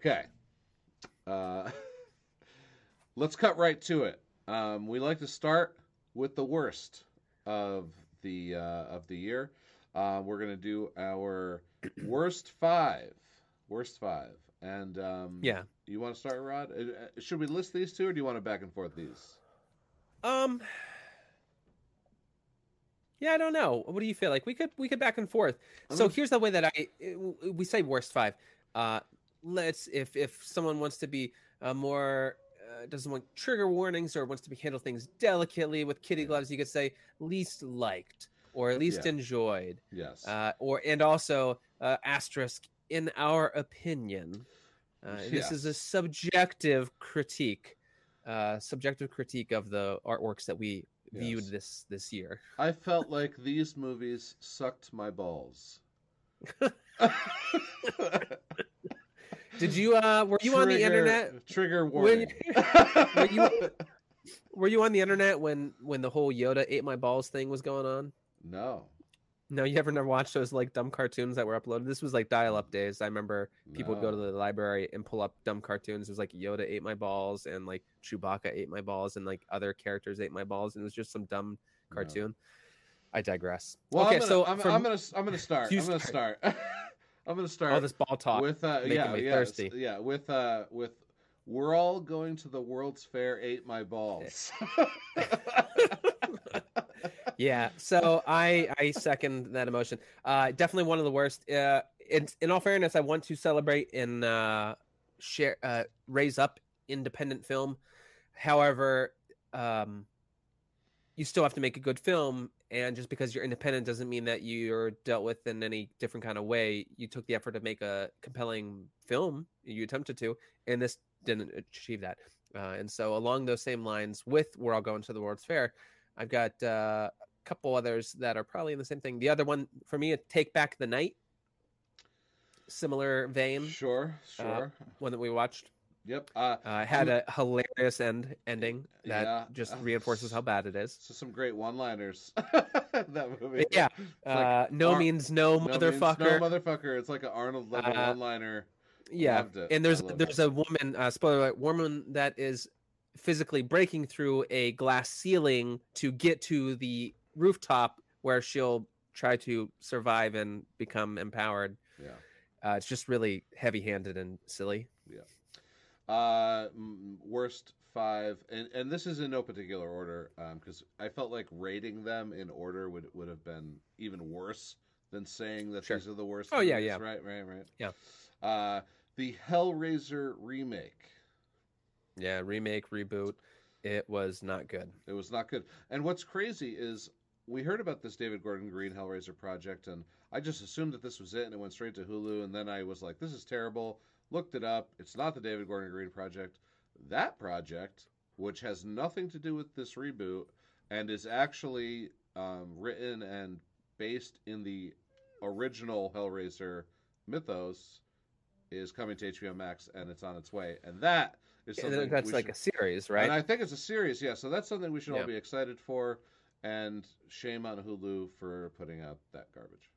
Okay. Uh, let's cut right to it. Um, we like to start with the worst of the uh, of the year. Uh, we're gonna do our worst five. Worst five. And um, Yeah. you want to start, Rod? Uh, uh, Should we list these two, or do you want to back and forth these? Um. Yeah, I don't know. What do you feel like? We could we could back and forth. I'm So gonna- here's the way that I uh, we say worst five. Uh, let's if if someone wants to be uh, more uh, doesn't want trigger warnings or wants to be handle things delicately with kitty gloves, you could say least liked or least Yeah. enjoyed, Yes. uh, or and also uh, asterisk in our opinion. Uh, This is a subjective critique, uh, subjective critique of the artworks that we viewed this this year. I felt like these movies sucked my balls. Did you uh were you on the internet? Trigger When- warning. were you- Were you on the internet when when the whole Yoda ate my balls thing was going on? No. No, you ever never watched those like dumb cartoons that were uploaded? This was like dial up days. I remember people would go to the library and pull up dumb cartoons. It was like Yoda ate my balls and like Chewbacca ate my balls and like other characters ate my balls and it was just some dumb No. cartoon. I digress. Well, okay, I'm gonna, so I'm, from- I'm gonna I'm gonna start. You I'm gonna start. I'm gonna start all this ball talk. with uh yeah yeah thirsty. yeah with uh with we're all going to the World's Fair. Ate my balls. yeah so i i second that emotion uh definitely one of the worst uh in, in all fairness i want to celebrate and uh share uh raise up independent film however um you still have to make a good film and just because you're independent doesn't mean that you're dealt with in any different kind of way. You took the effort to make a compelling film you attempted to and this didn't achieve that. Uh, and so along those same lines with we're all going to the world's fair i've got uh, a couple others that are probably in the same thing. The other one for me take back the night. Similar vein. Sure, sure. one that we watched yep. Uh, uh, had a hilarious end ending that Yeah. just Uh, reinforces how bad it is so some great one-liners. that movie. yeah It's like, uh, no Ar- means no, no means motherfucker No motherfucker. It's like an Arnold level Uh, one-liner. yeah and there's there's it. a woman uh spoiler alert woman that is physically breaking through a glass ceiling to get to the rooftop where she'll try to survive and become empowered Yeah. uh, it's just really heavy-handed and silly Uh, worst five, and and this is in no particular order, um, because I felt like rating them in order would would have been even worse than saying that Sure. these are the worst. Oh, yeah, yeah. Right, right, right. Yeah. Uh, the Hellraiser remake. yeah remake reboot it was not good It was not good. And what's crazy is we heard about this David Gordon Green Hellraiser project, and I just assumed that this was it, and it went straight to Hulu. And then I was like, "This is terrible." Looked it up. It's not the David Gordon Green project. That project, which has nothing to do with this reboot, and is actually um, written and based in the original Hellraiser mythos, is coming to HBO Max, and it's on its way. And that is Yeah, something that's like should- a series right and I think it's a series, yeah. So that's something we should Yeah. all be excited for. And shame on Hulu for putting out that garbage.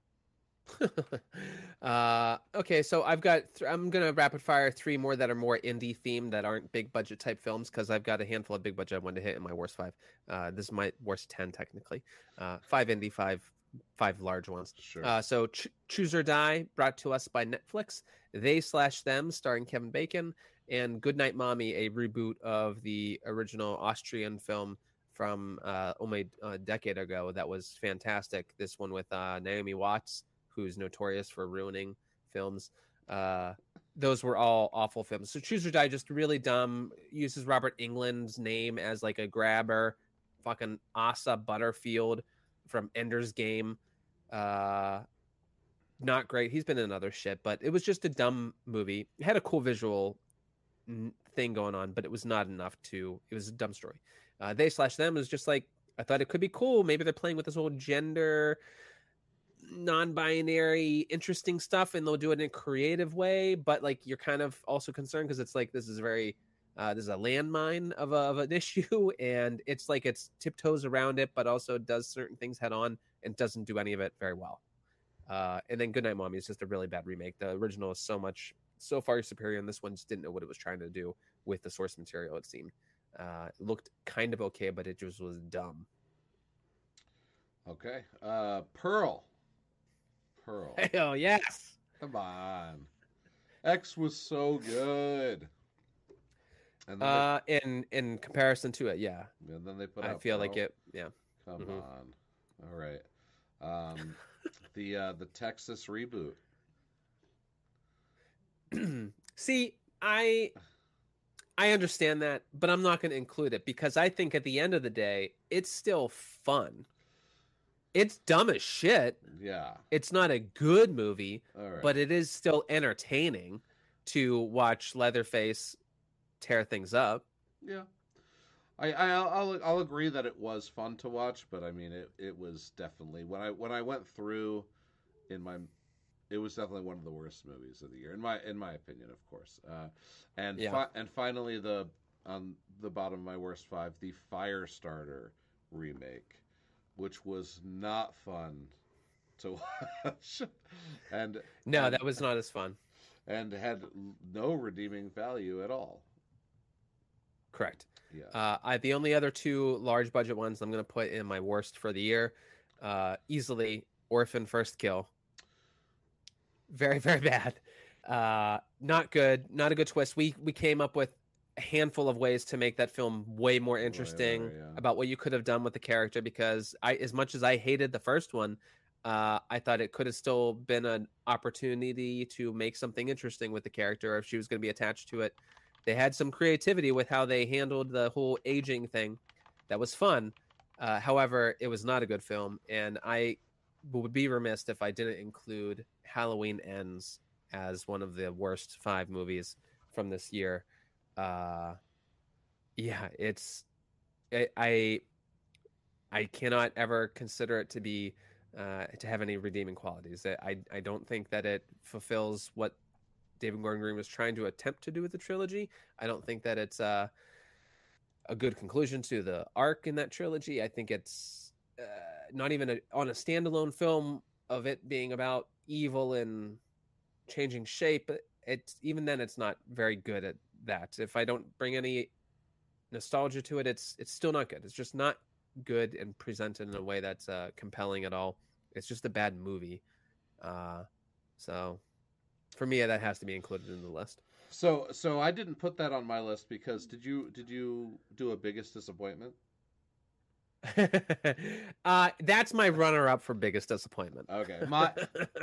uh, okay, so I've got th- I'm gonna rapid fire three more that are more indie themed that aren't big budget type films because I've got a handful of big budget I wanted to hit in my worst five. Uh, this is my worst ten technically. Uh, five indie, five five large ones. Sure. Uh, so Ch- Choose or Die, brought to us by Netflix. They slash them, starring Kevin Bacon, and Goodnight Mommy, a reboot of the original Austrian film from uh, only a decade ago that was fantastic. This one with uh, Naomi Watts, who's notorious for ruining films. Uh, those were all awful films. So Choose or Die, just really dumb. Uses Robert Englund's name as like a grabber. Fucking Asa Butterfield from Ender's Game. Uh, not great. He's been in other shit, but it was just a dumb movie. It had a cool visual thing going on, but it was not enough to. It was a dumb story. Uh, they slash them is just like I thought it could be cool. Maybe they're playing with this whole gender, non-binary, interesting stuff, and they'll do it in a creative way. But like you're kind of also concerned because it's like this is very. Uh, this is a landmine of, a, of an issue, and it's like it's tiptoes around it, but also does certain things head on and doesn't do any of it very well. Uh, and then Goodnight Mommy is just a really bad remake. The original is so much so far superior, and this one just didn't know what it was trying to do with the source material. It seemed uh, looked kind of okay, but it just was dumb. Okay. Uh, Pearl. Pearl. Hell yes. Come on. X was so good. And then uh, they, in in comparison to it, yeah. And then they put. I feel Pearl. like it. Yeah. Come mm-hmm. on. All right. Um, the uh, the Texas reboot. See, I I understand that, but I'm not going to include it because I think at the end of the day, it's still fun. It's dumb as shit. Yeah. It's not a good movie, but it is still entertaining to watch Leatherface tear things up. Yeah. I, I I'll I'll agree that it was fun to watch, but I mean it it was definitely when I when I went through in my it was definitely one of the worst movies of the year in my in my opinion, of course. Uh, and yeah. fi- and finally the on the bottom of my worst five, the Firestarter remake which was not fun to watch. and no, and, that was not as fun. And had no redeeming value at all. Correct. Yeah. Uh, I the only other two large budget ones I'm going to put in my worst for the year, uh, easily Orphan First Kill. Very very bad. Uh, not good. Not a good twist. We we came up with a handful of ways to make that film way more interesting yeah. about what you could have done with the character because I as much as I hated the first one, uh, I thought it could have still been an opportunity to make something interesting with the character if she was going to be attached to it. They had some creativity with how they handled the whole aging thing. That was fun. Uh, however, it was not a good film, and I would be remiss if I didn't include Halloween Ends as one of the worst five movies from this year. Uh yeah it's I, I i cannot ever consider it to be uh to have any redeeming qualities. I i don't think that it fulfills what david gordon green was trying to attempt to do with the trilogy. I don't think that it's uh a good conclusion to the arc in that trilogy. I think it's uh, not even a, on a standalone film of it being about evil and changing shape it's even then it's not very good at that. If I don't bring any nostalgia to it, it's it's still not good. It's just not good and presented in a way that's uh, compelling at all. It's just a bad movie. Uh, so for me, that has to be included in the list. So so I didn't put that on my list because did you did you do a biggest disappointment? uh, that's my runner-up for biggest disappointment. Okay, my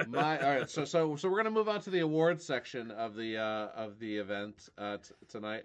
my. All right, so so so we're gonna move on to the awards section of the uh, of the event uh, t- tonight.